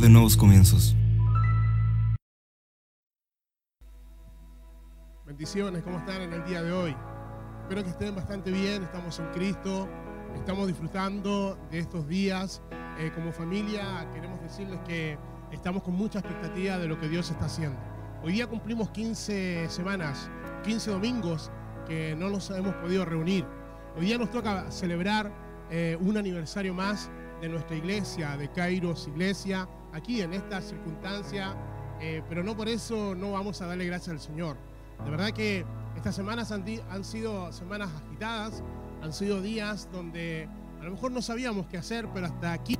de nuevos comienzos. Bendiciones, ¿cómo están en el día de hoy? Espero que estén bastante bien, estamos en Cristo, estamos disfrutando de estos días. Eh, como familia queremos decirles que estamos con mucha expectativa de lo que Dios está haciendo. Hoy día cumplimos 15 semanas, 15 domingos que no nos hemos podido reunir. Hoy día nos toca celebrar eh, un aniversario más de nuestra iglesia, de Kairos Iglesia, aquí en esta circunstancia, eh, pero no por eso no vamos a darle gracias al Señor. De verdad que estas semanas han, han sido semanas agitadas, han sido días donde a lo mejor no sabíamos qué hacer, pero hasta aquí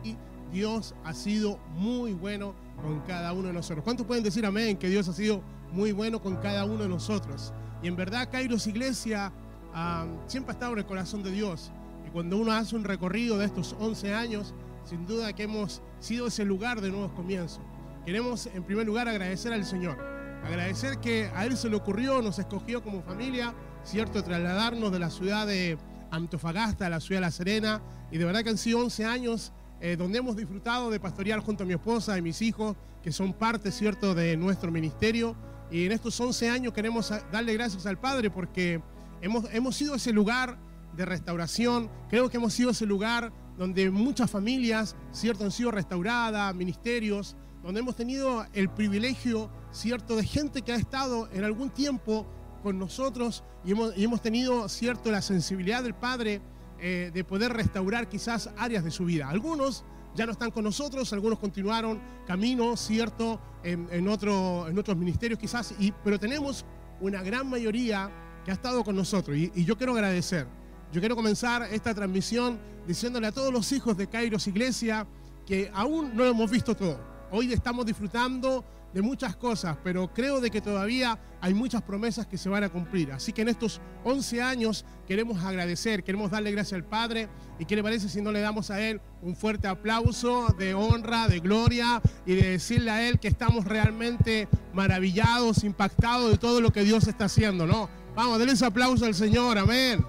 Dios ha sido muy bueno con cada uno de nosotros. ¿Cuántos pueden decir amén que Dios ha sido muy bueno con cada uno de nosotros? Y en verdad Kairos Iglesia ah, siempre ha estado en el corazón de Dios. Y cuando uno hace un recorrido de estos 11 años, sin duda que hemos sido ese lugar de nuevos comienzos. Queremos en primer lugar agradecer al Señor. Agradecer que a Él se le ocurrió, nos escogió como familia, ¿cierto? Trasladarnos de la ciudad de Antofagasta a la ciudad de La Serena. Y de verdad que han sido 11 años eh, donde hemos disfrutado de pastorear junto a mi esposa y mis hijos, que son parte, ¿cierto?, de nuestro ministerio. Y en estos 11 años queremos darle gracias al Padre porque hemos, hemos sido ese lugar de restauración, creo que hemos sido ese lugar donde muchas familias, ¿cierto?, han sido restauradas, ministerios, donde hemos tenido el privilegio, ¿cierto?, de gente que ha estado en algún tiempo con nosotros y hemos, tenido, ¿cierto?, la sensibilidad del Padre eh, de poder restaurar quizás áreas de su vida. Algunos ya no están con nosotros, algunos continuaron camino, cierto, en, otro, en otros ministerios quizás, y, pero tenemos una gran mayoría que ha estado con nosotros y yo quiero agradecer. Yo quiero comenzar esta transmisión diciéndole a todos los hijos de Kairos Iglesia que aún no lo hemos visto todo. Hoy estamos disfrutando de muchas cosas, pero creo de que todavía hay muchas promesas que se van a cumplir. Así que en estos 11 años queremos agradecer, queremos darle gracias al Padre. ¿Y qué le parece si no le damos a Él un fuerte aplauso de honra, de gloria y de decirle a Él que estamos realmente maravillados, impactados de todo lo que Dios está haciendo, ¿no? Vamos, denle ese aplauso al Señor, amén.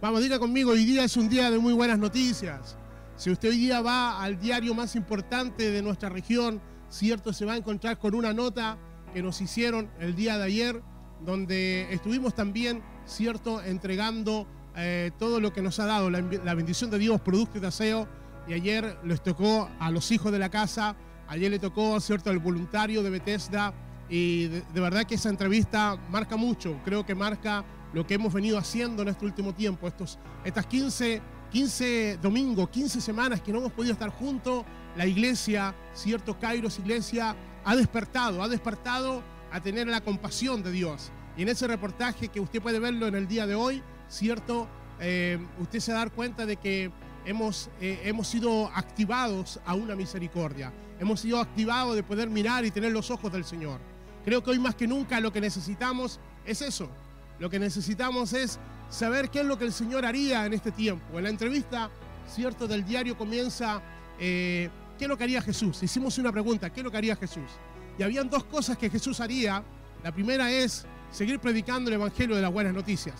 Vamos, diga conmigo, hoy día es un día de muy buenas noticias. Si usted hoy día va al diario más importante de nuestra región, cierto, se va a encontrar con una nota que nos hicieron el día de ayer, donde estuvimos también, cierto, entregando eh, todo lo que nos ha dado, la, bendición de Dios, producto de aseo. Y ayer les tocó a los hijos de la casa, ayer le tocó, cierto, al voluntario de Bethesda. Y de, de verdad que esa entrevista marca mucho, creo que marca lo que hemos venido haciendo en este último tiempo, estos, estas 15 15 domingos, 15 semanas que no hemos podido estar juntos, la iglesia, cierto, Kairos Iglesia, ha despertado, ha despertado a tener la compasión de Dios. Y en ese reportaje que usted puede verlo en el día de hoy, cierto, eh, usted se da cuenta de que hemos, eh, hemos sido activados a una misericordia. Hemos sido activados de poder mirar y tener los ojos del Señor. Creo que hoy más que nunca lo que necesitamos es eso. Lo que necesitamos es saber qué es lo que el Señor haría en este tiempo. En la entrevista, cierto, del diario comienza, eh, ¿qué es lo que haría Jesús? Hicimos una pregunta, ¿qué es lo que haría Jesús? Y habían dos cosas que Jesús haría. La primera es seguir predicando el Evangelio de las buenas noticias.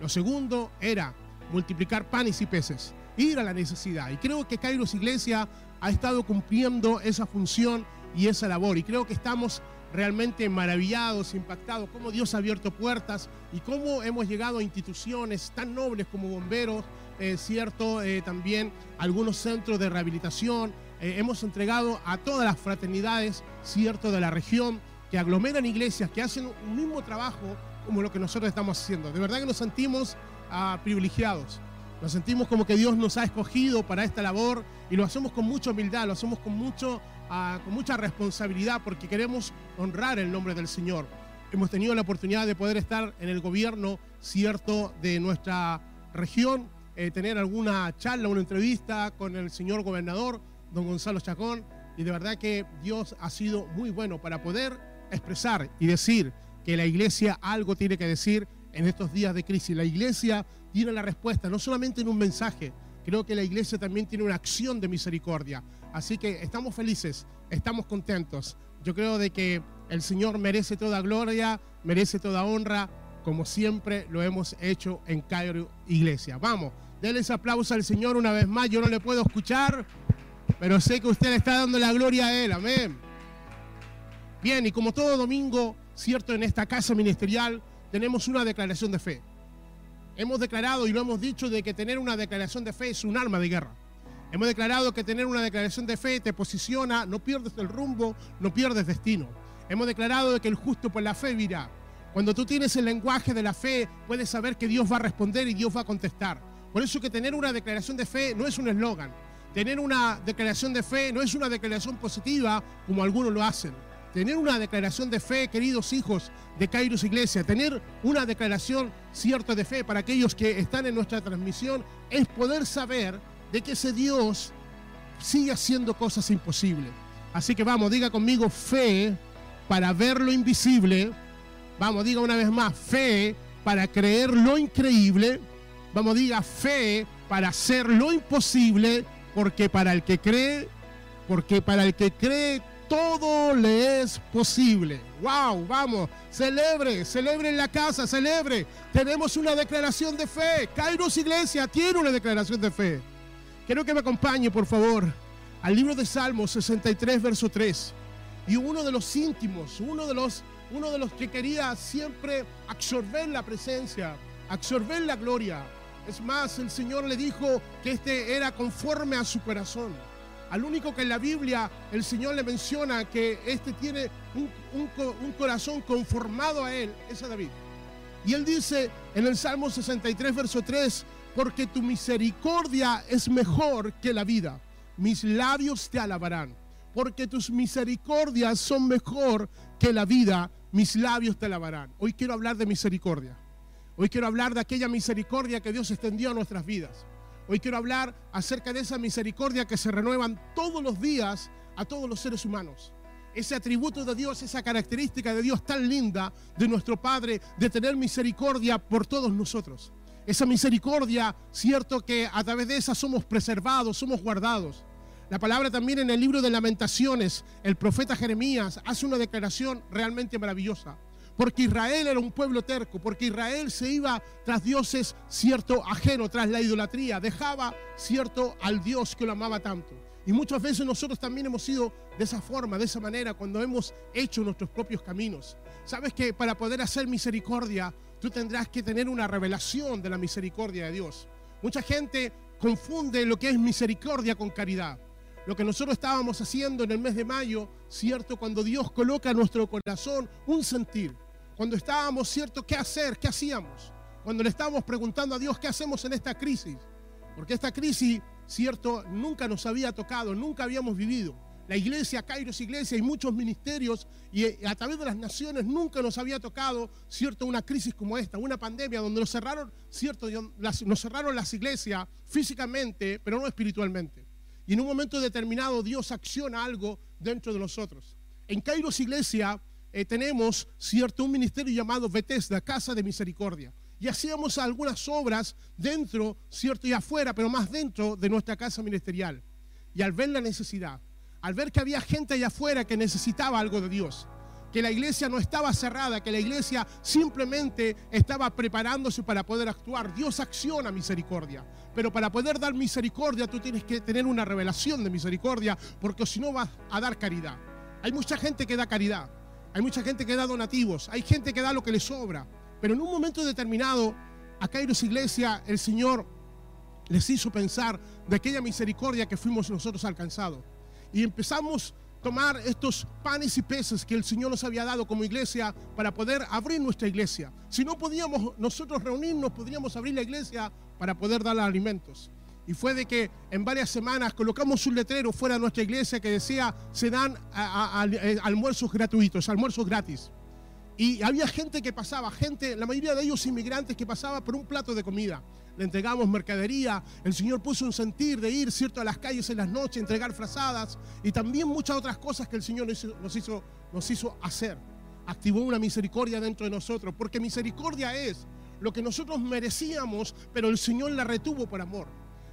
Lo segundo era multiplicar panes y peces, ir a la necesidad. Y creo que Kairos Iglesia ha estado cumpliendo esa función y esa labor. Y creo que estamos realmente maravillados, impactados, cómo Dios ha abierto puertas y cómo hemos llegado a instituciones tan nobles como bomberos, eh, cierto, eh, también algunos centros de rehabilitación. Eh, hemos entregado a todas las fraternidades, cierto, de la región, que aglomeran iglesias, que hacen un mismo trabajo como lo que nosotros estamos haciendo. De verdad que nos sentimos ah, privilegiados. Nos sentimos como que Dios nos ha escogido para esta labor y lo hacemos con mucha humildad, lo hacemos con mucho con mucha responsabilidad porque queremos honrar el nombre del Señor. Hemos tenido la oportunidad de poder estar en el gobierno cierto de nuestra región, eh, tener alguna charla, una entrevista con el señor gobernador, don Gonzalo Chacón, y de verdad que Dios ha sido muy bueno para poder expresar y decir que la iglesia algo tiene que decir en estos días de crisis. La iglesia tiene la respuesta, no solamente en un mensaje, creo que la iglesia también tiene una acción de misericordia. Así que estamos felices, estamos contentos. Yo creo de que el Señor merece toda gloria, merece toda honra, como siempre lo hemos hecho en Cairo Iglesia. Vamos, denle ese aplauso al Señor una vez más. Yo no le puedo escuchar. pero sé que usted le está dando la gloria a Él, amén. Bien, y como todo domingo, cierto, en esta casa ministerial tenemos una declaración de fe. Hemos declarado y lo hemos dicho de que tener una declaración de fe es un arma de guerra. Hemos declarado que tener una declaración de fe te posiciona, no pierdes el rumbo, no pierdes destino. Hemos declarado de que el justo por la fe virá. Cuando tú tienes el lenguaje de la fe, puedes saber que Dios va a responder y Dios va a contestar. Por eso que tener una declaración de fe no es un eslogan. Tener una declaración de fe no es una declaración positiva como algunos lo hacen tener una declaración de fe, queridos hijos de Kairos Iglesia, tener una declaración cierta de fe para aquellos que están en nuestra transmisión, es poder saber de que ese Dios sigue haciendo cosas imposibles. Así que vamos, diga conmigo fe para ver lo invisible. Vamos, diga una vez más, fe para creer lo increíble. Vamos, diga fe para hacer lo imposible, porque para el que cree, porque para el que cree todo le es posible. ¡Wow! Vamos, celebre, celebre en la casa, celebre. Tenemos una declaración de fe. Kairos Iglesia tiene una declaración de fe. Quiero que me acompañe, por favor, al libro de Salmos 63, verso 3. Y uno de los íntimos, uno de los, uno de los que quería siempre absorber la presencia, absorber la gloria. Es más, el Señor le dijo que este era conforme a su corazón. Al único que en la Biblia el Señor le menciona que este tiene un, corazón conformado a Él, es a David. Y Él dice en el Salmo 63, verso 3, porque tu misericordia es mejor que la vida, mis labios te alabarán. Porque tus misericordias son mejor que la vida, mis labios te alabarán. Hoy quiero hablar de misericordia. Hoy quiero hablar de aquella misericordia que Dios extendió a nuestras vidas. Hoy quiero hablar acerca de esa misericordia que se renuevan todos los días a todos los seres humanos. Ese atributo de Dios, esa característica de Dios tan linda de nuestro Padre, de tener misericordia por todos nosotros. Esa misericordia, cierto que a través de esa somos preservados, somos guardados. La palabra también en el libro de lamentaciones, el profeta Jeremías hace una declaración realmente maravillosa porque Israel era un pueblo terco, porque Israel se iba tras dioses cierto ajeno, tras la idolatría, dejaba cierto al Dios que lo amaba tanto. Y muchas veces nosotros también hemos sido de esa forma, de esa manera, cuando hemos hecho nuestros propios caminos. Sabes que para poder hacer misericordia, tú tendrás que tener una revelación de la misericordia de Dios. Mucha gente confunde lo que es misericordia con caridad. Lo que nosotros estábamos haciendo en el mes de mayo, cierto, cuando Dios coloca en nuestro corazón un sentir cuando estábamos, ¿cierto? ¿Qué hacer? ¿Qué hacíamos? Cuando le estábamos preguntando a Dios, ¿qué hacemos en esta crisis? Porque esta crisis, ¿cierto? Nunca nos había tocado, nunca habíamos vivido. La iglesia, Kairos Iglesia y muchos ministerios y eh, a través de las naciones nunca nos había tocado, ¿cierto? Una crisis como esta, una pandemia donde nos cerraron, ¿cierto? Nos cerraron las iglesias físicamente, pero no espiritualmente. Y en un momento determinado Dios acciona algo dentro de nosotros. En Kairos Iglesia eh, tenemos, ¿cierto?, un ministerio llamado Bethesda, Casa de Misericordia. Y hacíamos algunas obras dentro, ¿cierto?, y afuera, pero más dentro de nuestra casa ministerial. Y al ver la necesidad, al ver que había gente allá afuera que necesitaba algo de Dios, que la iglesia no estaba cerrada, que la iglesia simplemente estaba preparándose para poder actuar. Dios acciona misericordia, pero para poder dar misericordia tú tienes que tener una revelación de misericordia, porque si no vas a dar caridad. Hay mucha gente que da caridad, hay mucha gente que da donativos, hay gente que da lo que le sobra. Pero en un momento determinado, a Kairos Iglesia, el Señor les hizo pensar de aquella misericordia que fuimos nosotros alcanzados. Y empezamos a tomar estos panes y peces que el Señor nos había dado como iglesia para poder abrir nuestra iglesia. Si no podíamos nosotros reunirnos, podríamos abrir la iglesia para poder dar alimentos. Y fue de que en varias semanas colocamos un letrero fuera de nuestra iglesia que decía, se dan eh, almuerzos gratuitos, almuerzos gratis. Y había gente que pasaba, gente, la mayoría de ellos inmigrantes que pasaba por un plato de comida. Le entregamos mercadería, el Señor puso un sentir de ir, ¿cierto?, a las calles en las noches, entregar frazadas y también muchas otras cosas que el Señor nos hizo, nos hizo hacer. Activó una misericordia dentro de nosotros, porque misericordia es lo que nosotros merecíamos, pero el Señor la retuvo por amor.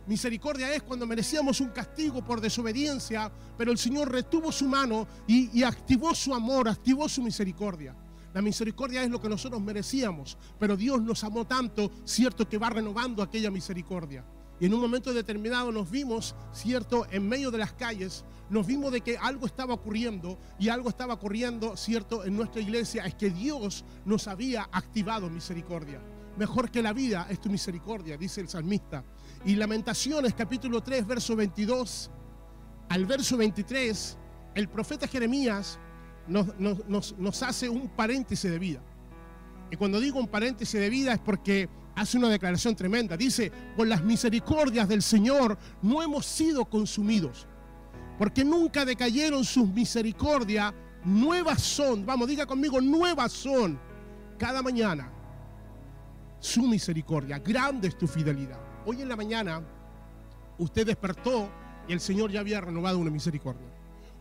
Misericordia es cuando merecíamos un castigo por desobediencia, pero el Señor retuvo su mano y, activó su amor, activó su misericordia. La misericordia es lo que nosotros merecíamos, pero Dios nos amó tanto, cierto que va renovando aquella misericordia. Y en un momento determinado nos vimos, cierto, en medio de las calles, nos vimos de que algo estaba ocurriendo y algo estaba ocurriendo, cierto, en nuestra iglesia, es que Dios nos había activado misericordia. Mejor que la vida es tu misericordia, dice el salmista. Y Lamentaciones capítulo 3, verso 22 al verso 23, el profeta Jeremías nos, nos, hace un paréntesis de vida. Y cuando digo un paréntesis de vida es porque hace una declaración tremenda. Dice, por las misericordias del Señor no hemos sido consumidos, porque nunca decayeron sus misericordias, nuevas son, vamos, diga conmigo, nuevas son cada mañana su misericordia, grande es tu fidelidad. Hoy en la mañana usted despertó y el Señor ya había renovado una misericordia.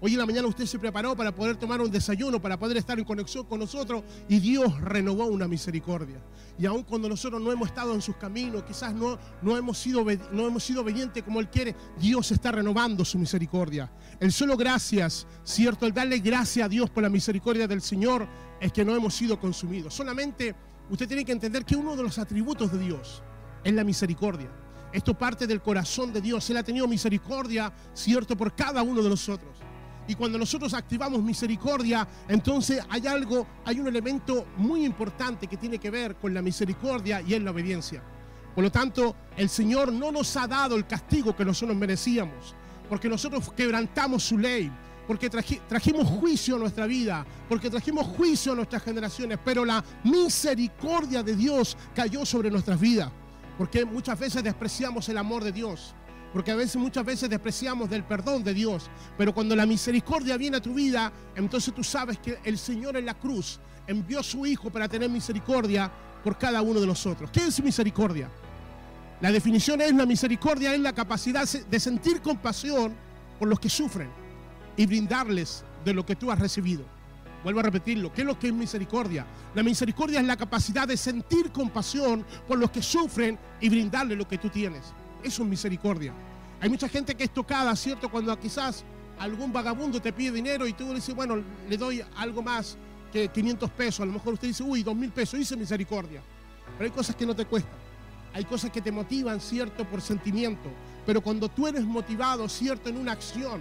Hoy en la mañana usted se preparó para poder tomar un desayuno, para poder estar en conexión con nosotros y Dios renovó una misericordia. Y aun cuando nosotros no hemos estado en sus caminos, quizás no, no, hemos, sido, no hemos sido obedientes como Él quiere, Dios está renovando su misericordia. El solo gracias, cierto, el darle gracias a Dios por la misericordia del Señor es que no hemos sido consumidos. Solamente usted tiene que entender que uno de los atributos de Dios es la misericordia. Esto parte del corazón de Dios. Él ha tenido misericordia, cierto, por cada uno de nosotros. Y cuando nosotros activamos misericordia, entonces hay algo, hay un elemento muy importante que tiene que ver con la misericordia y es la obediencia. Por lo tanto, el Señor no nos ha dado el castigo que nosotros merecíamos, porque nosotros quebrantamos su ley, porque trajimos juicio a nuestra vida, porque trajimos juicio a nuestras generaciones, pero la misericordia de Dios cayó sobre nuestras vidas, porque muchas veces despreciamos el amor de Dios. Porque a veces, muchas veces despreciamos del perdón de Dios. Pero cuando la misericordia viene a tu vida, entonces tú sabes que el Señor en la cruz envió su Hijo para tener misericordia por cada uno de nosotros. ¿Qué es misericordia? La definición es la misericordia es la capacidad de sentir compasión por los que sufren y brindarles de lo que tú has recibido. Vuelvo a repetirlo. ¿Qué es lo que es misericordia? La misericordia es la capacidad de sentir compasión por los que sufren y brindarles lo que tú tienes. Eso es misericordia. Hay mucha gente que es tocada, ¿cierto? Cuando quizás algún vagabundo te pide dinero y tú le dices, bueno, le doy algo más que 500 pesos. A lo mejor usted dice, uy, 2 mil pesos, hice misericordia. Pero hay cosas que no te cuestan. Hay cosas que te motivan, ¿cierto? Por sentimiento. Pero cuando tú eres motivado, ¿cierto? En una acción,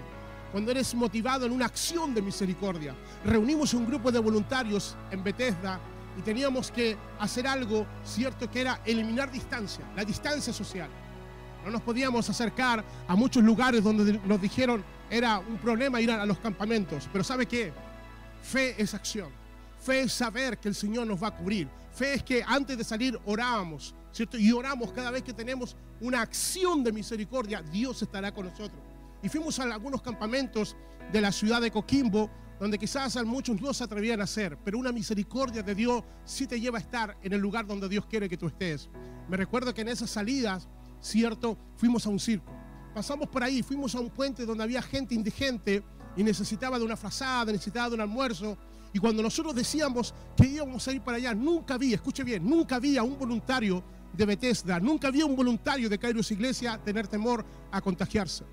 cuando eres motivado en una acción de misericordia. Reunimos un grupo de voluntarios en Bethesda y teníamos que hacer algo, ¿cierto? Que era eliminar distancia, la distancia social. No nos podíamos acercar a muchos lugares donde nos dijeron era un problema ir a los campamentos. Pero ¿sabe qué? Fe es acción. Fe es saber que el Señor nos va a cubrir. Fe es que antes de salir orábamos, ¿cierto? Y oramos cada vez que tenemos una acción de misericordia, Dios estará con nosotros. Y fuimos a algunos campamentos de la ciudad de Coquimbo, donde quizás muchos no se atrevían a hacer, pero una misericordia de Dios sí te lleva a estar en el lugar donde Dios quiere que tú estés. Me recuerdo que en esas salidas ¿cierto? Fuimos a un circo. Pasamos por ahí, fuimos a un puente donde había gente indigente y necesitaba de una frazada, necesitaba de un almuerzo. Y cuando nosotros decíamos que íbamos a ir para allá, nunca vi, escuche bien, nunca había un voluntario de Bethesda, nunca había un voluntario de Kairos Iglesia tener temor a contagiarse.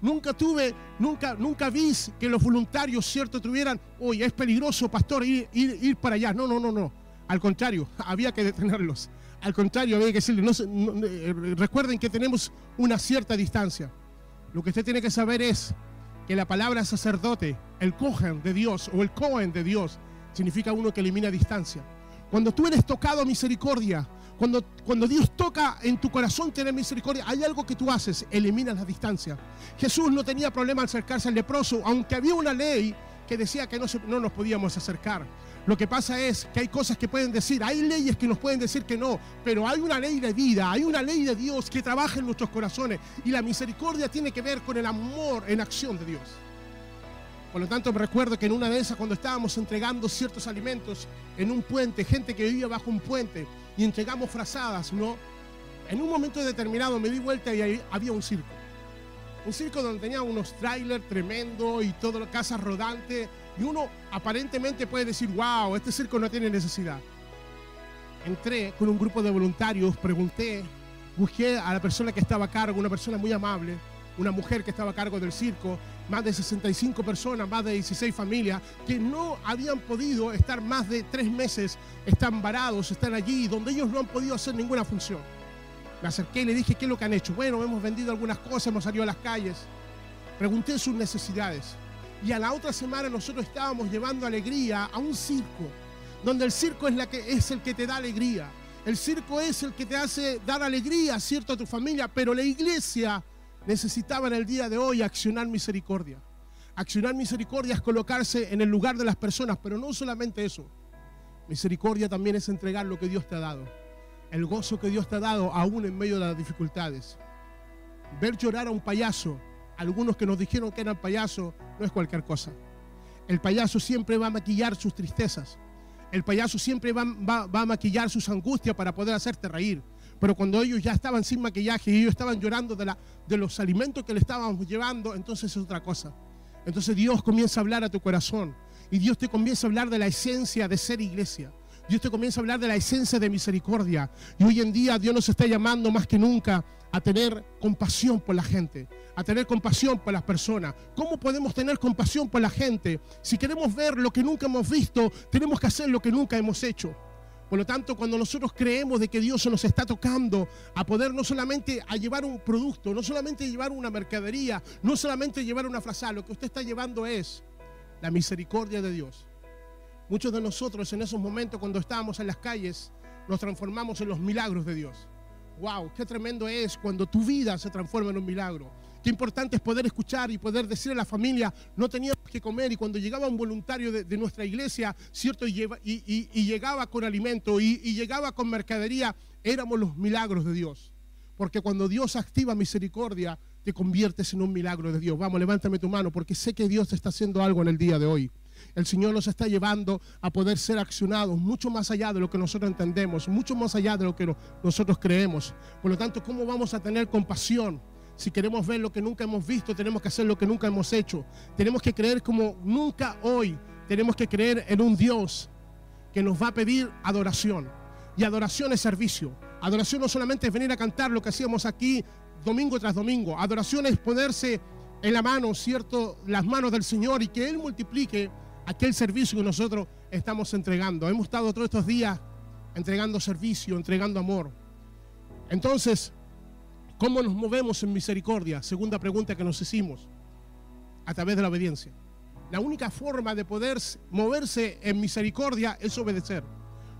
Nunca tuve, nunca, nunca vi que los voluntarios, cierto, tuvieran, oye, es peligroso, pastor, ir, ir, ir para allá. No, no, no, no. Al contrario, había que detenerlos. Al contrario, había que decirle, eh, recuerden que tenemos una cierta distancia. Lo que usted tiene que saber es que la palabra sacerdote, el cohen de Dios o el cohen de Dios, significa uno que elimina distancia. Cuando tú eres tocado misericordia, cuando, cuando Dios toca en tu corazón tener misericordia, hay algo que tú haces, eliminas la distancia. Jesús no tenía problema al acercarse al leproso, aunque había una ley que decía que no, no nos podíamos acercar. Lo que pasa es que hay cosas que pueden decir, hay leyes que nos pueden decir que no, pero hay una ley de vida, hay una ley de Dios que trabaja en nuestros corazones y la misericordia tiene que ver con el amor en acción de Dios. Por lo tanto, me recuerdo que en una de esas, cuando estábamos entregando ciertos alimentos en un puente, gente que vivía bajo un puente, y entregamos frazadas, ¿no? En un momento determinado me di vuelta y había un circo. Un circo donde tenía unos trailers tremendos y todas las casas rodantes y uno aparentemente puede decir, wow, este circo no tiene necesidad. Entré con un grupo de voluntarios, pregunté, busqué a la persona que estaba a cargo, una persona muy amable, una mujer que estaba a cargo del circo, más de 65 personas, más de 16 familias, que no habían podido estar más de tres meses, están varados, están allí, donde ellos no han podido hacer ninguna función. Me acerqué y le dije, ¿qué es lo que han hecho? Bueno, hemos vendido algunas cosas, hemos salido a las calles. Pregunté sus necesidades. Y a la otra semana nosotros estábamos llevando alegría a un circo, donde el circo es, la que, es el que te da alegría. El circo es el que te hace dar alegría, ¿cierto?, a tu familia, pero la iglesia necesitaba en el día de hoy accionar misericordia. Accionar misericordia es colocarse en el lugar de las personas, pero no solamente eso. Misericordia también es entregar lo que Dios te ha dado. El gozo que Dios te ha dado aún en medio de las dificultades. Ver llorar a un payaso, algunos que nos dijeron que eran payaso, no es cualquier cosa. El payaso siempre va a maquillar sus tristezas. El payaso siempre va, a maquillar sus angustias para poder hacerte reír. Pero cuando ellos ya estaban sin maquillaje y ellos estaban llorando de, la, de los alimentos que le estábamos llevando, entonces es otra cosa. Entonces Dios comienza a hablar a tu corazón y Dios te comienza a hablar de la esencia de ser iglesia. Dios te comienza a hablar de la esencia de misericordia. Y hoy en día Dios nos está llamando más que nunca a tener compasión por la gente, a tener compasión por las personas. ¿Cómo podemos tener compasión por la gente? Si queremos ver lo que nunca hemos visto, tenemos que hacer lo que nunca hemos hecho. Por lo tanto, cuando nosotros creemos de que Dios nos está tocando a poder no solamente a llevar un producto, no solamente llevar una mercadería, no solamente llevar una frase, lo que usted está llevando es la misericordia de Dios. Muchos de nosotros en esos momentos cuando estábamos en las calles nos transformamos en los milagros de Dios. ¡Wow! ¡Qué tremendo es cuando tu vida se transforma en un milagro! Qué importante es poder escuchar y poder decir a la familia, no teníamos que comer y cuando llegaba un voluntario de, nuestra iglesia, ¿cierto? Y, y, llegaba con alimento y, llegaba con mercadería, éramos los milagros de Dios. Porque cuando Dios activa misericordia, te conviertes en un milagro de Dios. Vamos, levántame tu mano porque sé que Dios está haciendo algo en el día de hoy. El Señor nos está llevando a poder ser accionados mucho más allá de lo que nosotros entendemos, mucho más allá de lo que nosotros creemos. Por lo tanto, ¿cómo vamos a tener compasión? Si queremos ver lo que nunca hemos visto, tenemos que hacer lo que nunca hemos hecho. Tenemos que creer como nunca hoy. Tenemos que creer en un Dios que nos va a pedir adoración. Y adoración es servicio. Adoración no solamente es venir a cantar lo que hacíamos aquí domingo tras domingo. Adoración es ponerse en la mano, ¿cierto? Las manos del Señor y que Él multiplique aquel servicio que nosotros estamos entregando. Hemos estado todos estos días entregando servicio, entregando amor. Entonces, ¿Cómo nos movemos en misericordia? Segunda pregunta que nos hicimos. A través de la obediencia. La única forma de poder moverse en misericordia es obedecer.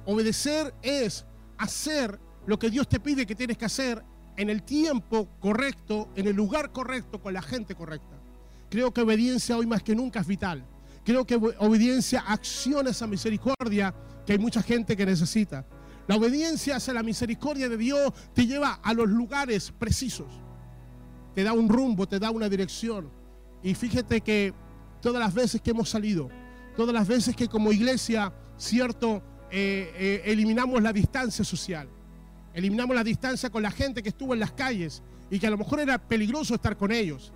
Obedecer es hacer lo que Dios te pide que tienes que hacer en el tiempo correcto, en el lugar correcto, con la gente correcta. Creo que obediencia hoy más que nunca es vital. Creo que obediencia acciona esa misericordia que hay mucha gente que necesita. La obediencia hacia la misericordia de Dios te lleva a los lugares precisos. Te da un rumbo, te da una dirección. Y fíjate que todas las veces que hemos salido, todas las veces que como iglesia, cierto, eh, eh, eliminamos la distancia social, eliminamos la distancia con la gente que estuvo en las calles y que a lo mejor era peligroso estar con ellos.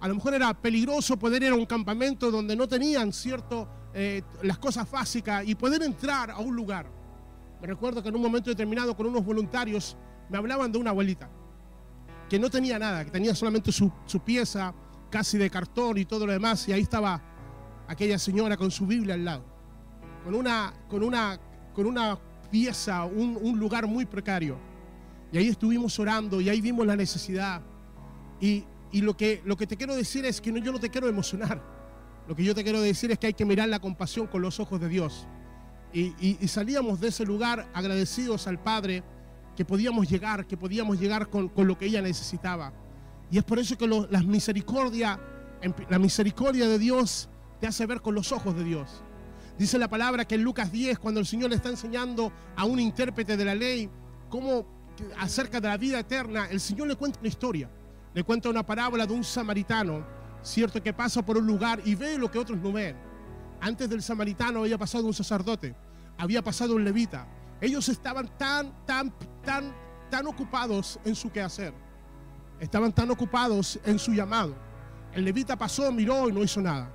A lo mejor era peligroso poder ir a un campamento donde no tenían, cierto, eh, las cosas básicas y poder entrar a un lugar me recuerdo que en un momento determinado con unos voluntarios me hablaban de una abuelita que no tenía nada, que tenía solamente su, pieza casi de cartón y todo lo demás, y ahí estaba aquella señora con su Biblia al lado, con una, con una, con una pieza, un, lugar muy precario. Y ahí estuvimos orando y ahí vimos la necesidad. Y, lo, que, lo que te quiero decir es que yo no te quiero emocionar. Lo que yo te quiero decir es que hay que mirar la compasión con los ojos de Dios. Y, salíamos de ese lugar agradecidos al Padre que podíamos llegar, que podíamos llegar con, lo que ella necesitaba. Y es por eso que la misericordia, la misericordia de Dios te hace ver con los ojos de Dios. Dice la palabra que en Lucas 10, cuando el Señor le está enseñando a un intérprete de la ley cómo acerca de la vida eterna, el Señor le cuenta una historia. Le cuenta una parábola de un samaritano, cierto, que pasa por un lugar y ve lo que otros no ven. Antes del samaritano había pasado un sacerdote, había pasado un levita. Ellos estaban tan, tan, tan, tan ocupados en su quehacer. Estaban tan ocupados en su llamado. El levita pasó, miró y no hizo nada.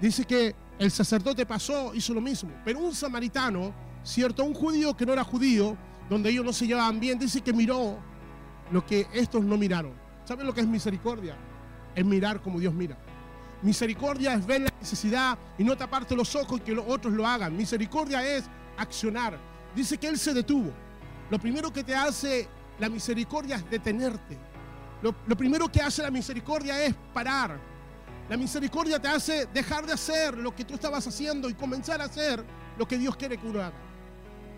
Dice que el sacerdote pasó, hizo lo mismo. Pero un samaritano, cierto, un judío que no era judío, donde ellos no se llevaban bien, dice que miró lo que estos no miraron. ¿Saben lo que es misericordia? Es mirar como Dios mira. Misericordia es ver la necesidad y no taparte los ojos y que los otros lo hagan. Misericordia es accionar. Dice que Él se detuvo. Lo primero que te hace la misericordia es detenerte. Lo, lo primero que hace la misericordia es parar. La misericordia te hace dejar de hacer lo que tú estabas haciendo y comenzar a hacer lo que Dios quiere que uno haga.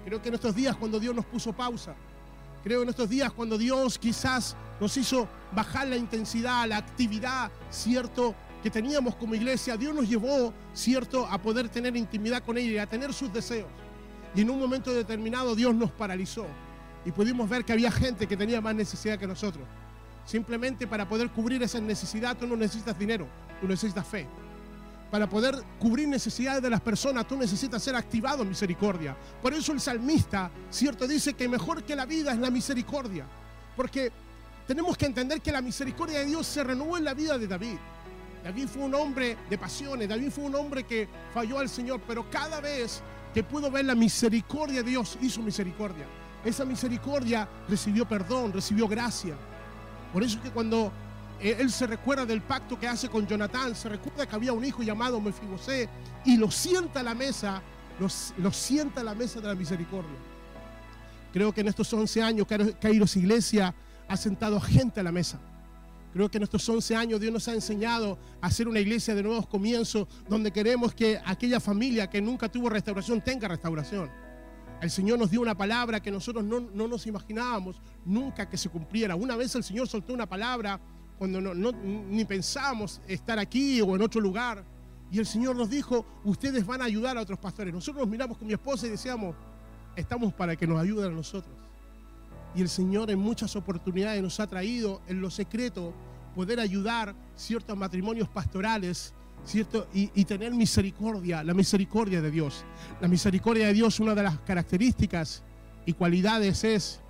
Creo que en estos días cuando Dios nos puso pausa, creo en estos días cuando Dios quizás nos hizo bajar la intensidad, la actividad, cierto, que teníamos como iglesia, Dios nos llevó, cierto, a poder tener intimidad con ella y a tener sus deseos. Y en un momento determinado Dios nos paralizó y pudimos ver que había gente que tenía más necesidad que nosotros. Simplemente para poder cubrir esa necesidad tú no necesitas dinero, tú necesitas fe. Para poder cubrir necesidades de las personas, tú necesitas ser activado en misericordia. Por eso el salmista, cierto, dice que mejor que la vida es la misericordia. Porque tenemos que entender que la misericordia de Dios se renovó en la vida de David. David fue un hombre de pasiones, David fue un hombre que falló al Señor, pero cada vez que pudo ver la misericordia de Dios, hizo misericordia. Esa misericordia recibió perdón, recibió gracia. Por eso es que cuando él se recuerda del pacto que hace con Jonatán, se recuerda que había un hijo llamado Mefibosé y lo sienta a la mesa, lo, sienta a la mesa de la misericordia. Creo que en estos 11 años Kairos Iglesia ha sentado gente a la mesa. Creo que en estos 11 años Dios nos ha enseñado a hacer una iglesia de nuevos comienzos donde queremos que aquella familia que nunca tuvo restauración tenga restauración. El Señor nos dio una palabra que nosotros no, no nos imaginábamos nunca que se cumpliera. Una vez el Señor soltó una palabra cuando no, ni pensábamos estar aquí o en otro lugar. Y el Señor nos dijo, ustedes van a ayudar a otros pastores. Nosotros nos miramos con mi esposa y decíamos, estamos para que nos ayuden a nosotros. Y el Señor en muchas oportunidades nos ha traído en lo secreto poder ayudar ciertos matrimonios pastorales, ¿cierto? Y, y, tener misericordia, la misericordia de Dios. La misericordia de Dios, una de las características y cualidades es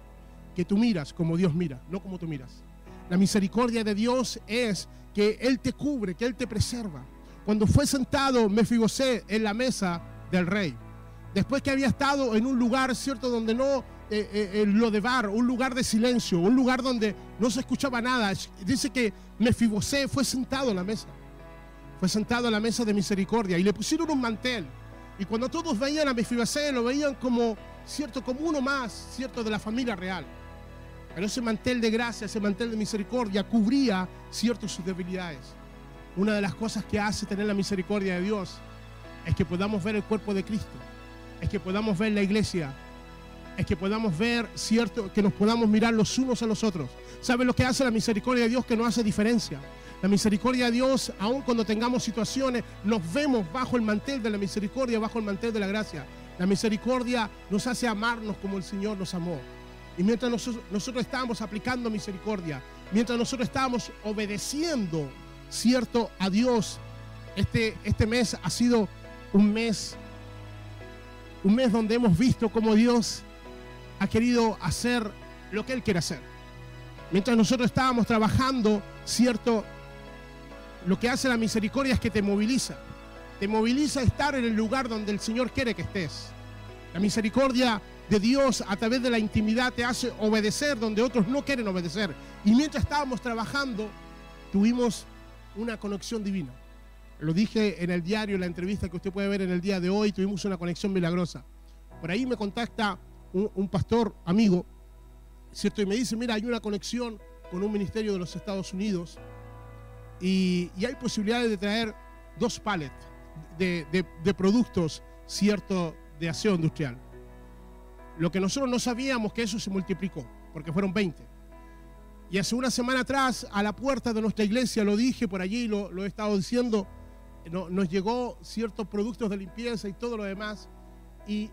que tú miras como Dios mira, no como tú miras. La misericordia de Dios es que Él te cubre, que Él te preserva. Cuando fue sentado Mefibosé en la mesa del rey, después que había estado en un lugar, ¿cierto?, donde no eh, eh, lo de bar, un lugar de silencio, un lugar donde no se escuchaba nada. Dice que Mefibosé fue sentado en la mesa. Fue sentado a la mesa de misericordia y le pusieron un mantel. Y cuando todos veían a Mefibosé, lo veían como, cierto, como uno más, cierto, de la familia real. Pero ese mantel de gracia, ese mantel de misericordia cubría ciertas sus debilidades. Una de las cosas que hace tener la misericordia de Dios es que podamos ver el cuerpo de Cristo, es que podamos ver la iglesia, es que podamos ver, cierto, que nos podamos mirar los unos a los otros. ¿Sabe lo que hace la misericordia de Dios? Que no hace diferencia. La misericordia de Dios, aun cuando tengamos situaciones, nos vemos bajo el mantel de la misericordia, bajo el mantel de la gracia. La misericordia nos hace amarnos como el Señor nos amó. Y mientras nosotros, nosotros estábamos aplicando misericordia, mientras nosotros estábamos obedeciendo, cierto, a Dios, este, este mes ha sido un mes, un mes donde hemos visto cómo Dios ha querido hacer lo que Él quiere hacer. Mientras nosotros estábamos trabajando, cierto, lo que hace la misericordia es que te moviliza. Te moviliza a estar en el lugar donde el Señor quiere que estés. La misericordia de Dios a través de la intimidad te hace obedecer donde otros no quieren obedecer. Y mientras estábamos trabajando, tuvimos una conexión divina. Lo dije en el diario, en la entrevista que usted puede ver en el día de hoy, tuvimos una conexión milagrosa. Por ahí me contacta un, pastor amigo, ¿cierto? Y me dice, mira, hay una conexión con un ministerio de los Estados Unidos y, hay posibilidades de traer dos pallets de, de productos, ¿cierto?, de aseo industrial. Lo que nosotros no sabíamos que eso se multiplicó, porque fueron 20. Y hace una semana atrás, a la puerta de nuestra iglesia, lo dije por allí, lo, lo he estado diciendo, nos llegó ciertos productos de limpieza y todo lo demás. Y,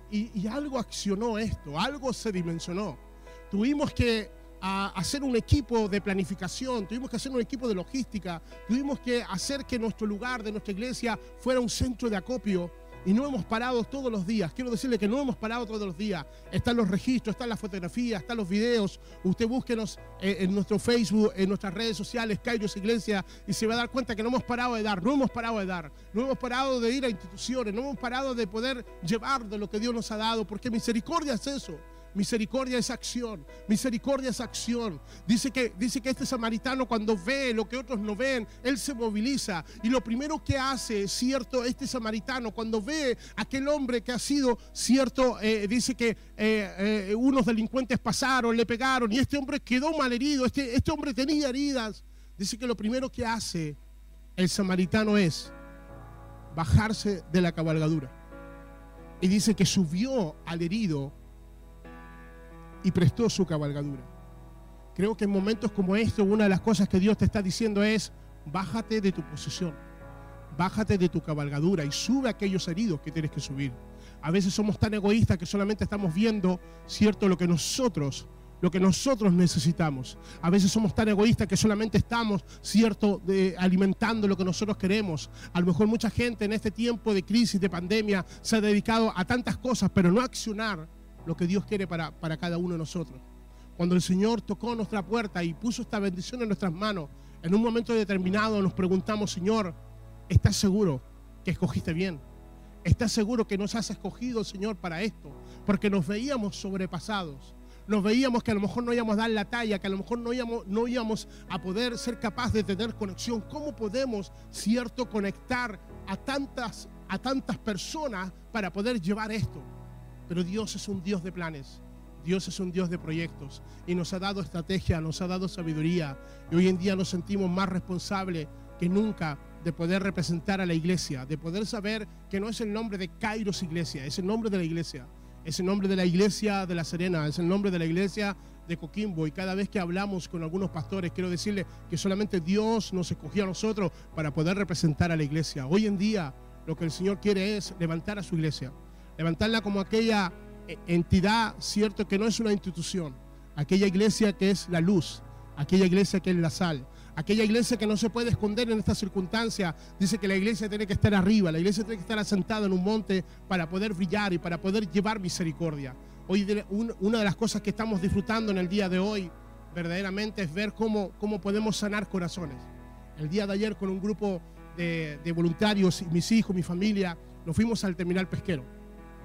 algo accionó esto, algo se dimensionó. Tuvimos que hacer un equipo de planificación, tuvimos que hacer un equipo de logística, tuvimos que hacer que nuestro lugar de nuestra iglesia fuera un centro de acopio y no hemos parado todos los días. Quiero decirle que no hemos parado todos los días. Están los registros, están las fotografías, están los videos. Usted búsquenos eh, en nuestro Facebook, en nuestras redes sociales, Kairos Iglesia, y se va a dar cuenta que no hemos parado de dar, no hemos parado de dar, no hemos parado de ir a instituciones, no hemos parado de poder llevar de lo que Dios nos ha dado, porque misericordia es eso. Misericordia es acción, misericordia es acción. Dice que, dice que este samaritano cuando ve lo que otros no ven, él se moviliza. Y lo primero que hace, cierto, este samaritano cuando ve aquel hombre que ha sido, cierto, eh, dice que eh, eh, unos delincuentes pasaron, le pegaron y este hombre quedó malherido, este, este hombre tenía heridas. Dice que lo primero que hace el samaritano es bajarse de la cabalgadura. Y dice que subió al herido y prestó su cabalgadura. Creo que en momentos como este, una de las cosas que Dios te está diciendo es, bájate de tu posición, bájate de tu cabalgadura y sube a aquellos heridos que tienes que subir. A veces somos tan egoístas que solamente estamos viendo, cierto, lo que nosotros lo que nosotros necesitamos. A veces somos tan egoístas que solamente estamos, cierto, de, alimentando lo que nosotros queremos. A lo mejor mucha gente en este tiempo de crisis, de pandemia, se ha dedicado a tantas cosas, pero no a accionar lo que Dios quiere para, para cada uno de nosotros. Cuando el Señor tocó nuestra puerta y puso esta bendición en nuestras manos, en un momento determinado nos preguntamos, Señor, ¿estás seguro que escogiste bien? ¿Estás seguro que nos has escogido, Señor, para esto? Porque nos veíamos sobrepasados nos veíamos que a lo mejor no íbamos a dar la talla, que a lo mejor no íbamos, no íbamos a poder ser capaces de tener conexión. ¿Cómo podemos, cierto, conectar a tantas, a tantas personas para poder llevar esto? Pero Dios es un Dios de planes. Dios es un Dios de proyectos y nos ha dado estrategia, nos ha dado sabiduría y hoy en día nos sentimos más responsables que nunca de poder representar a la iglesia, de poder saber que no es el nombre de Kairos Iglesia, es el nombre de la iglesia es el nombre de la iglesia de La Serena, es el nombre de la iglesia de Coquimbo. Y cada vez que hablamos con algunos pastores, quiero decirle que solamente Dios nos escogió a nosotros para poder representar a la iglesia. Hoy en día lo que el Señor quiere es levantar a su iglesia, levantarla como aquella eh, entidad, cierto, que no es una institución, aquella iglesia que es la luz, aquella iglesia que es la sal, Aquella iglesia que no se puede esconder en esta circunstancia, dice que la iglesia tiene que estar arriba, la iglesia tiene que estar asentada en un monte para poder brillar y para poder llevar misericordia. Hoy una de las cosas que estamos disfrutando en el día de hoy verdaderamente es ver cómo, cómo podemos sanar corazones. El día de ayer con un grupo de, de voluntarios, mis hijos, mi familia, nos fuimos al terminal pesquero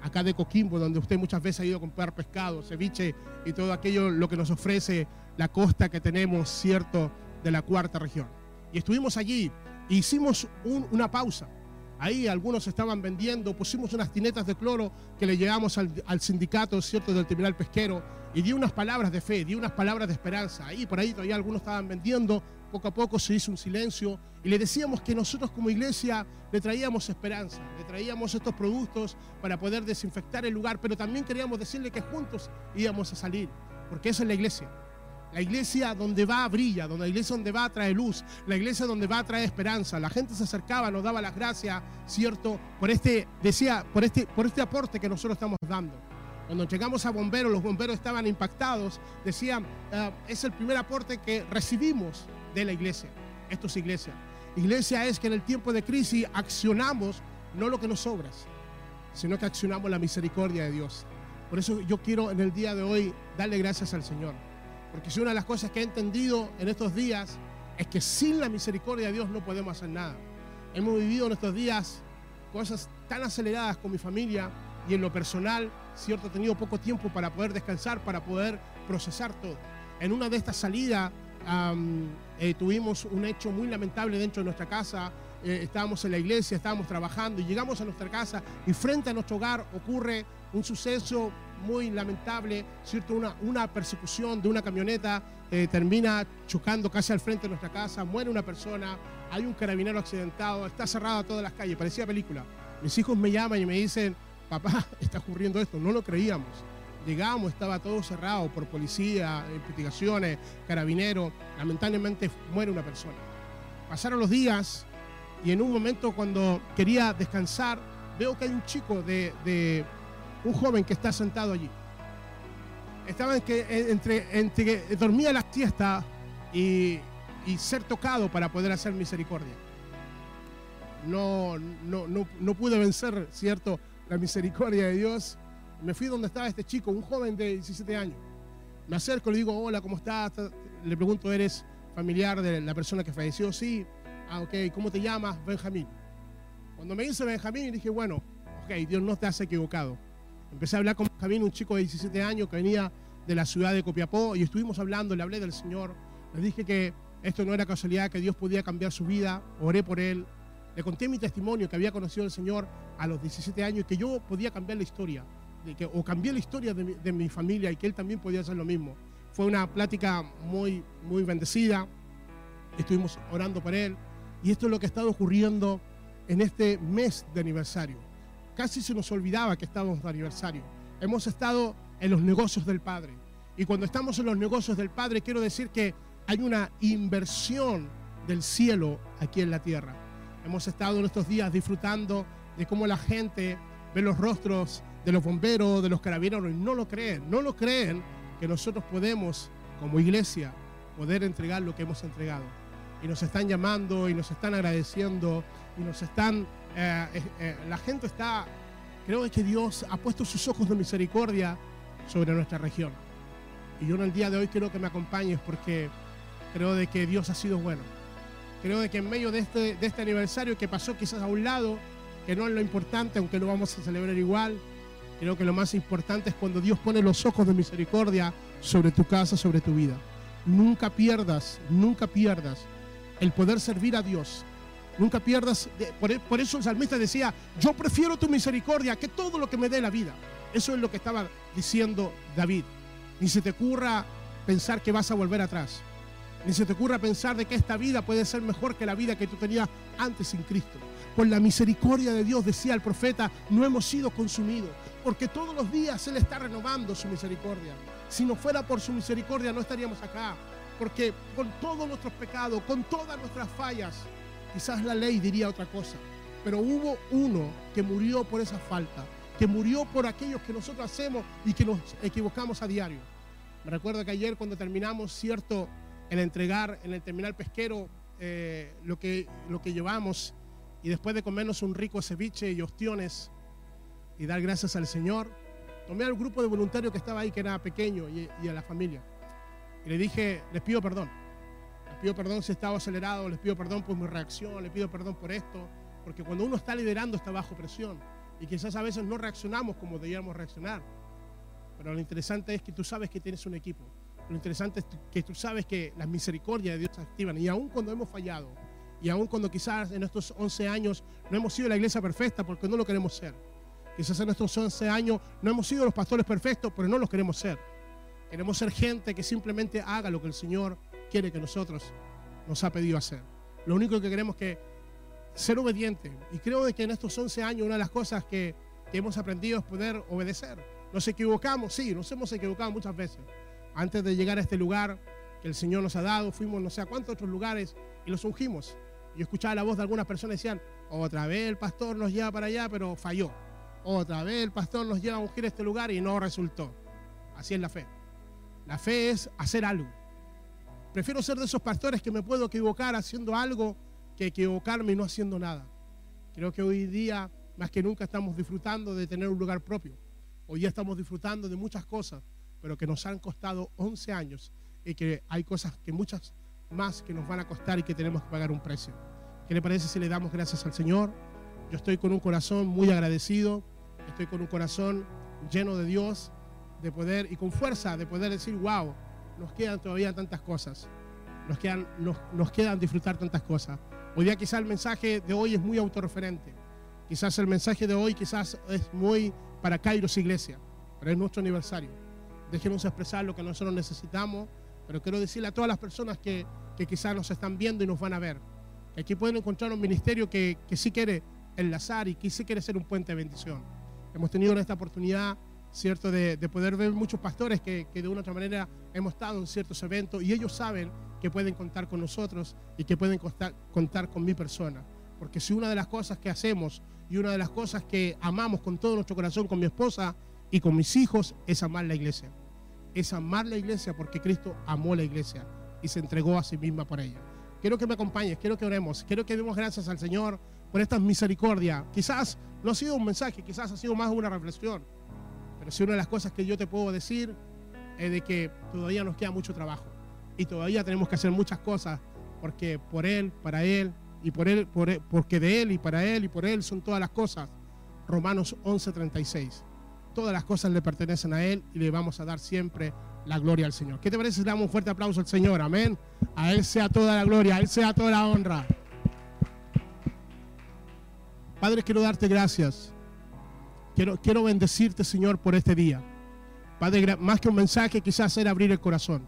acá de Coquimbo, donde usted muchas veces ha ido a comprar pescado, ceviche y todo aquello lo que nos ofrece la costa que tenemos, ¿cierto? de la cuarta región. Y estuvimos allí e hicimos una pausa. Ahí algunos estaban vendiendo, pusimos unas tinetas de cloro que le llegamos al, sindicato, ¿cierto?, del terminal pesquero y di unas palabras de fe, di unas palabras de esperanza. Ahí por ahí todavía algunos estaban vendiendo, poco a poco se hizo un silencio y le decíamos que nosotros como iglesia le traíamos esperanza, le traíamos estos productos para poder desinfectar el lugar, pero también queríamos decirle que juntos íbamos a salir, porque esa es la iglesia. La iglesia donde va brilla, donde la iglesia donde va trae luz, la iglesia donde va trae esperanza. La gente se acercaba, nos daba las gracias, cierto, por este, decía, por este, por este aporte que nosotros estamos dando. Cuando llegamos a bomberos, los bomberos estaban impactados, decían, ah, es el primer aporte que recibimos de la iglesia. Esto es iglesia. Iglesia es que en el tiempo de crisis accionamos no lo que nos sobra, sino que accionamos la misericordia de Dios. Por eso yo quiero en el día de hoy darle gracias al Señor. Porque si una de las cosas que he entendido en estos días es que sin la misericordia de Dios no podemos hacer nada. Hemos vivido en estos días cosas tan aceleradas con mi familia y en lo personal, cierto, he tenido poco tiempo para poder descansar, para poder procesar todo. En una de estas salidas eh, tuvimos un hecho muy lamentable dentro de nuestra casa. Eh, estábamos en la iglesia, estábamos trabajando y llegamos a nuestra casa y frente a nuestro hogar ocurre un suceso muy lamentable, ¿cierto? Una, una persecución de una camioneta eh, termina chocando casi al frente de nuestra casa, muere una persona, hay un carabinero accidentado, está cerrada todas las calles, parecía película. Mis hijos me llaman y me dicen, papá, está ocurriendo esto, no lo creíamos. Llegamos, estaba todo cerrado por policía, investigaciones, carabineros, lamentablemente muere una persona. Pasaron los días y en un momento cuando quería descansar, veo que hay un chico de un joven que está sentado allí. Estaba en que, entre, entre dormía la siesta y, ser tocado para poder hacer misericordia. No, no, no, pude vencer, ¿cierto?, la misericordia de Dios. Me fui donde estaba este chico, un joven de 17 años. Me acerco, le digo, hola, ¿cómo estás? Le pregunto, ¿eres familiar de la persona que falleció? Sí. Ah, ok, ¿cómo te llamas? Benjamín. Cuando me dice Benjamín, dije, bueno, ok, Dios no te has equivocado Empecé a hablar con Javín, un chico de 17 años que venía de la ciudad de Copiapó, y estuvimos hablando, le hablé del Señor, le dije que esto no era casualidad, que Dios podía cambiar su vida, oré por él, le conté mi testimonio, que había conocido al Señor a los 17 años y que yo podía cambiar la historia, de que, o cambiar la historia de mi, de mi familia y que él también podía hacer lo mismo. Fue una plática muy, muy bendecida, estuvimos orando por él, y esto es lo que ha estado ocurriendo en este mes de aniversario. Casi se nos olvidaba que estábamos de aniversario. Hemos estado en los negocios del Padre. Y cuando estamos en los negocios del Padre, quiero decir que hay una inversión del cielo aquí en la tierra. Hemos estado en estos días disfrutando de cómo la gente ve los rostros de los bomberos, de los carabineros, y no lo creen, no lo creen que nosotros podemos, como iglesia, poder entregar lo que hemos entregado y nos están llamando y nos están agradeciendo y nos están, eh, eh, eh, la gente está, creo que Dios ha puesto sus ojos de misericordia sobre nuestra región. Y yo en el día de hoy quiero que me acompañes porque creo de que Dios ha sido bueno. Creo de que en medio de este, de este aniversario que pasó quizás a un lado, que no es lo importante, aunque lo vamos a celebrar igual, creo que lo más importante es cuando Dios pone los ojos de misericordia sobre tu casa, sobre tu vida. Nunca pierdas, nunca pierdas el poder servir a Dios. Nunca pierdas, por, eso el salmista decía, yo prefiero tu misericordia que todo lo que me dé la vida. Eso es lo que estaba diciendo David. Ni se te ocurra pensar que vas a volver atrás. Ni se te ocurra pensar de que esta vida puede ser mejor que la vida que tú tenías antes sin Cristo. Por la misericordia de Dios, decía el profeta, no hemos sido consumidos. Porque todos los días Él está renovando su misericordia. Si no fuera por su misericordia, no estaríamos acá porque con todos nuestros pecados, con todas nuestras fallas, quizás la ley diría otra cosa, pero hubo uno que murió por esa falta, que murió por aquellos que nosotros hacemos y que nos equivocamos a diario. Me recuerdo que ayer cuando terminamos, cierto, el entregar en el terminal pesquero eh, lo, que, lo que llevamos y después de comernos un rico ceviche y ostiones y dar gracias al Señor, tomé al grupo de voluntarios que estaba ahí, que era pequeño, y a la familia. Y le dije, les pido perdón. Les pido perdón si estaba acelerado, les pido perdón por mi reacción, les pido perdón por esto. Porque cuando uno está liderando está bajo presión. Y quizás a veces no reaccionamos como debíamos reaccionar. Pero lo interesante es que tú sabes que tienes un equipo. Lo interesante es que tú sabes que las misericordias de Dios se activan. Y aun cuando hemos fallado, y aun cuando quizás en estos 11 años no hemos sido la iglesia perfecta porque no lo queremos ser. Quizás en estos 11 años no hemos sido los pastores perfectos, pero no los queremos ser. Queremos ser gente que simplemente haga lo que el Señor quiere que nosotros nos ha pedido hacer. Lo único que queremos es que ser obediente. Y creo que en estos 11 años una de las cosas que, hemos aprendido es poder obedecer. Nos equivocamos, sí, nos hemos equivocado muchas veces. Antes de llegar a este lugar que el Señor nos ha dado, fuimos no sé a cuántos otros lugares y los ungimos. Yo escuchaba la voz de algunas personas y decían, otra vez el pastor nos lleva para allá, pero falló. Otra vez el pastor nos lleva a ungir este lugar y no resultó. Así es la fe. La fe es hacer algo. Prefiero ser de esos pastores que me puedo equivocar haciendo algo que equivocarme y no haciendo nada. Creo que hoy día, más que nunca, estamos disfrutando de tener un lugar propio. Hoy día estamos disfrutando de muchas cosas, pero que nos han costado 11 años y que hay cosas que muchas más que nos van a costar y que tenemos que pagar un precio. ¿Qué le parece si le damos gracias al Señor? Yo estoy con un corazón muy agradecido, estoy con un corazón lleno de Dios de poder y con fuerza de poder decir, wow, nos quedan todavía tantas cosas, nos quedan, nos, quedan disfrutar tantas cosas. Hoy día quizás el mensaje de hoy es muy autorreferente, quizás el mensaje de hoy quizás es muy para Kairos Iglesia, pero es nuestro aniversario. Déjenos expresar lo que nosotros necesitamos, pero quiero decirle a todas las personas que, que quizás nos están viendo y nos van a ver, que aquí pueden encontrar un ministerio que, que sí quiere enlazar y que sí quiere ser un puente de bendición. Hemos tenido esta oportunidad ¿cierto? De, poder ver muchos pastores que, de una u otra manera hemos estado en ciertos eventos y ellos saben que pueden contar con nosotros y que pueden contar, contar con mi persona. Porque si una de las cosas que hacemos y una de las cosas que amamos con todo nuestro corazón con mi esposa y con mis hijos es amar la iglesia. Es amar la iglesia porque Cristo amó la iglesia y se entregó a sí misma por ella. Quiero que me acompañes, quiero que oremos, quiero que demos gracias al Señor por esta misericordia. Quizás no ha sido un mensaje, quizás ha sido más una reflexión pero si una de las cosas que yo te puedo decir es de que todavía nos queda mucho trabajo y todavía tenemos que hacer muchas cosas porque por Él, para Él y por Él, porque de Él y para Él y por Él son todas las cosas. Romanos 11:36. Todas las cosas le pertenecen a Él y le vamos a dar siempre la gloria al Señor. ¿Qué te parece si le damos un fuerte aplauso al Señor? Amén. A Él sea toda la gloria, a Él sea toda la honra. Padre, quiero darte gracias. Quiero, quiero bendecirte, Señor, por este día. Padre, más que un mensaje, quizás era abrir el corazón.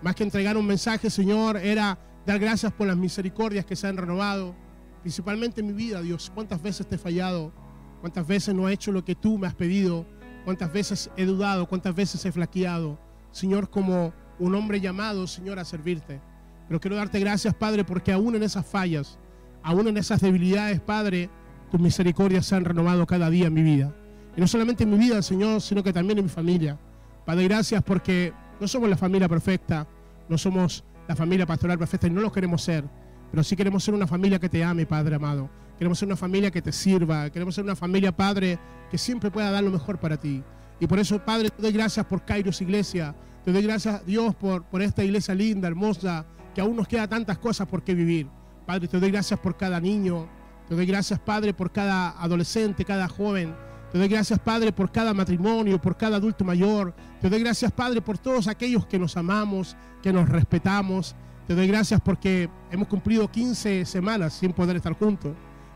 Más que entregar un mensaje, Señor, era dar gracias por las misericordias que se han renovado. Principalmente en mi vida, Dios. ¿Cuántas veces te he fallado? ¿Cuántas veces no he hecho lo que tú me has pedido? ¿Cuántas veces he dudado? ¿Cuántas veces he flaqueado? Señor, como un hombre llamado, Señor, a servirte. Pero quiero darte gracias, Padre, porque aún en esas fallas, aún en esas debilidades, Padre, tus misericordias se han renovado cada día en mi vida. Y no solamente en mi vida, Señor, sino que también en mi familia. Padre, gracias porque no somos la familia perfecta, no somos la familia pastoral perfecta y no lo queremos ser, pero sí queremos ser una familia que te ame, Padre amado. Queremos ser una familia que te sirva, queremos ser una familia, Padre, que siempre pueda dar lo mejor para ti. Y por eso, Padre, te doy gracias por Kairos Iglesia, te doy gracias, Dios, por, por esta iglesia linda, hermosa, que aún nos queda tantas cosas por qué vivir. Padre, te doy gracias por cada niño, te doy gracias, Padre, por cada adolescente, cada joven. Te doy gracias, Padre, por cada matrimonio, por cada adulto mayor. Te doy gracias, Padre, por todos aquellos que nos amamos, que nos respetamos. Te doy gracias porque hemos cumplido 15 semanas sin poder estar juntos.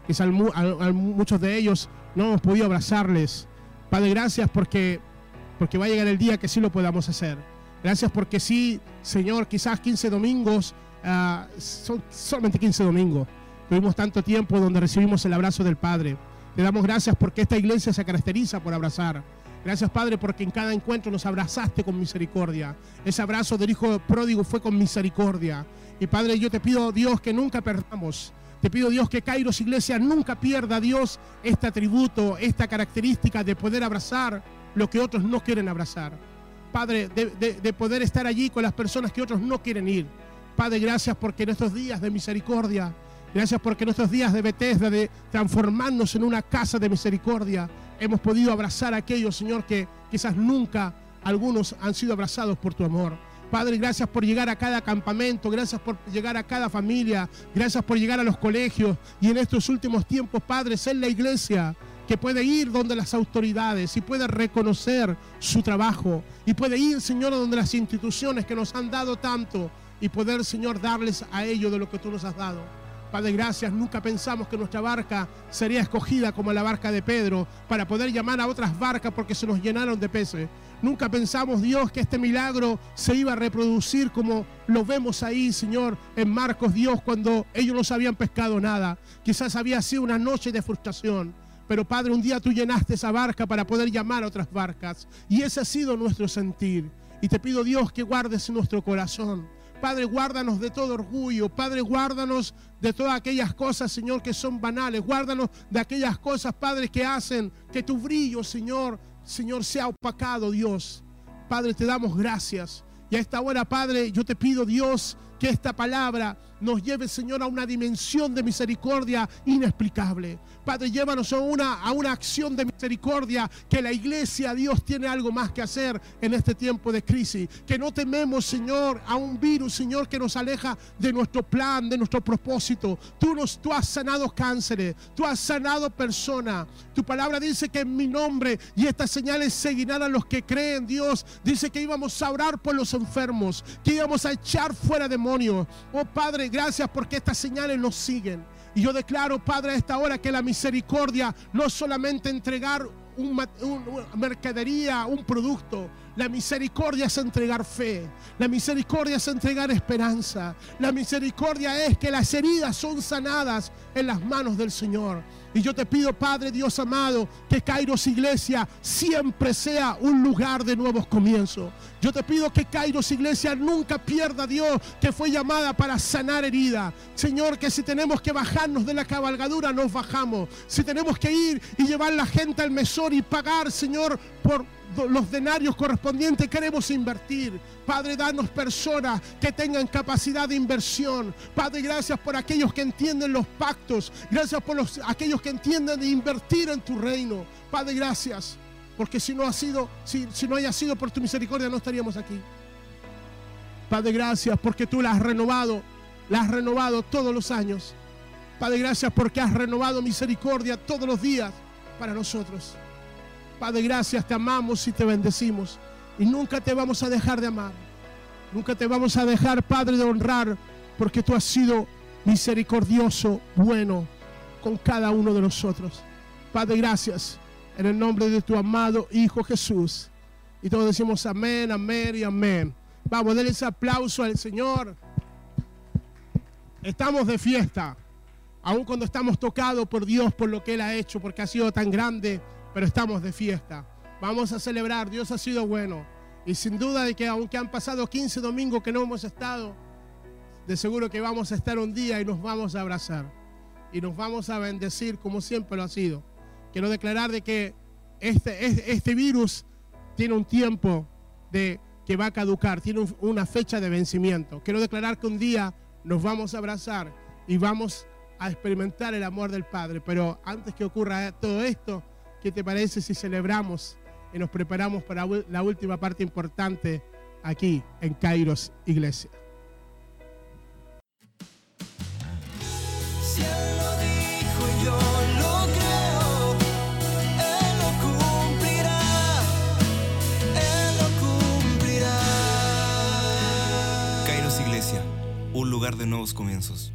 Quizás muchos de ellos no hemos podido abrazarles. Padre, gracias porque, porque va a llegar el día que sí lo podamos hacer. Gracias porque sí, Señor, quizás 15 domingos, uh, son solamente 15 domingos. Tuvimos tanto tiempo donde recibimos el abrazo del Padre. Te damos gracias porque esta iglesia se caracteriza por abrazar. Gracias Padre porque en cada encuentro nos abrazaste con misericordia. Ese abrazo del Hijo pródigo fue con misericordia. Y Padre, yo te pido Dios que nunca perdamos. Te pido Dios que Kairos Iglesia nunca pierda Dios este atributo, esta característica de poder abrazar lo que otros no quieren abrazar. Padre, de, de poder estar allí con las personas que otros no quieren ir. Padre, gracias porque en estos días de misericordia Gracias porque en estos días de Bethesda, de transformarnos en una casa de misericordia, hemos podido abrazar a aquellos, Señor, que quizás nunca algunos han sido abrazados por tu amor. Padre, gracias por llegar a cada campamento, gracias por llegar a cada familia, gracias por llegar a los colegios y en estos últimos tiempos, Padre, ser la iglesia que puede ir donde las autoridades y puede reconocer su trabajo y puede ir, Señor, donde las instituciones que nos han dado tanto y poder, Señor, darles a ellos de lo que tú nos has dado. Padre, gracias. Nunca pensamos que nuestra barca sería escogida como la barca de Pedro para poder llamar a otras barcas porque se nos llenaron de peces. Nunca pensamos, Dios, que este milagro se iba a reproducir como lo vemos ahí, Señor, en Marcos, Dios, cuando ellos no sabían pescado nada. Quizás había sido una noche de frustración. Pero Padre, un día tú llenaste esa barca para poder llamar a otras barcas. Y ese ha sido nuestro sentir. Y te pido, Dios, que guardes nuestro corazón Padre, guárdanos de todo orgullo. Padre, guárdanos de todas aquellas cosas, Señor, que son banales. Guárdanos de aquellas cosas, Padre, que hacen que tu brillo, Señor, Señor, sea opacado, Dios. Padre, te damos gracias. Y a esta hora, Padre, yo te pido, Dios, que esta palabra nos lleve, Señor, a una dimensión de misericordia inexplicable. Padre, llévanos a una, a una acción de misericordia, que la iglesia, Dios, tiene algo más que hacer en este tiempo de crisis. Que no tememos, Señor, a un virus, Señor, que nos aleja de nuestro plan, de nuestro propósito. Tú, nos, tú has sanado cánceres, tú has sanado personas. Tu palabra dice que en mi nombre y estas señales seguirán a los que creen, Dios. Dice que íbamos a orar por los enfermos, que íbamos a echar fuera demonios. Oh Padre, gracias porque estas señales nos siguen. Y yo declaro, Padre, a esta hora que la misericordia no solamente entregar una mercadería, un producto. La misericordia es entregar fe. La misericordia es entregar esperanza. La misericordia es que las heridas son sanadas en las manos del Señor. Y yo te pido, Padre Dios amado, que Kairos Iglesia siempre sea un lugar de nuevos comienzos. Yo te pido que Kairos Iglesia nunca pierda Dios que fue llamada para sanar herida. Señor, que si tenemos que bajarnos de la cabalgadura, nos bajamos. Si tenemos que ir y llevar la gente al mesón y pagar, Señor, por los denarios correspondientes queremos invertir. Padre, danos personas que tengan capacidad de inversión. Padre, gracias por aquellos que entienden los pactos. Gracias por los, aquellos que entienden de invertir en tu reino. Padre, gracias. Porque si no ha sido, si, si no haya sido por tu misericordia, no estaríamos aquí. Padre, gracias porque tú la has renovado. La has renovado todos los años. Padre, gracias porque has renovado misericordia todos los días para nosotros. Padre, gracias, te amamos y te bendecimos. Y nunca te vamos a dejar de amar. Nunca te vamos a dejar, Padre, de honrar, porque tú has sido misericordioso, bueno con cada uno de nosotros. Padre, gracias en el nombre de tu amado Hijo Jesús. Y todos decimos amén, amén y amén. Vamos, denle ese aplauso al Señor. Estamos de fiesta, aun cuando estamos tocados por Dios, por lo que Él ha hecho, porque ha sido tan grande, pero estamos de fiesta. Vamos a celebrar, Dios ha sido bueno. Y sin duda de que aunque han pasado 15 domingos que no hemos estado, de seguro que vamos a estar un día y nos vamos a abrazar. Y nos vamos a bendecir como siempre lo ha sido. Quiero declarar de que este, este virus tiene un tiempo de que va a caducar, tiene una fecha de vencimiento. Quiero declarar que un día nos vamos a abrazar y vamos a experimentar el amor del Padre. Pero antes que ocurra todo esto, ¿qué te parece si celebramos y nos preparamos para la última parte importante aquí en Kairos Iglesia? un lugar de nuevos comienzos.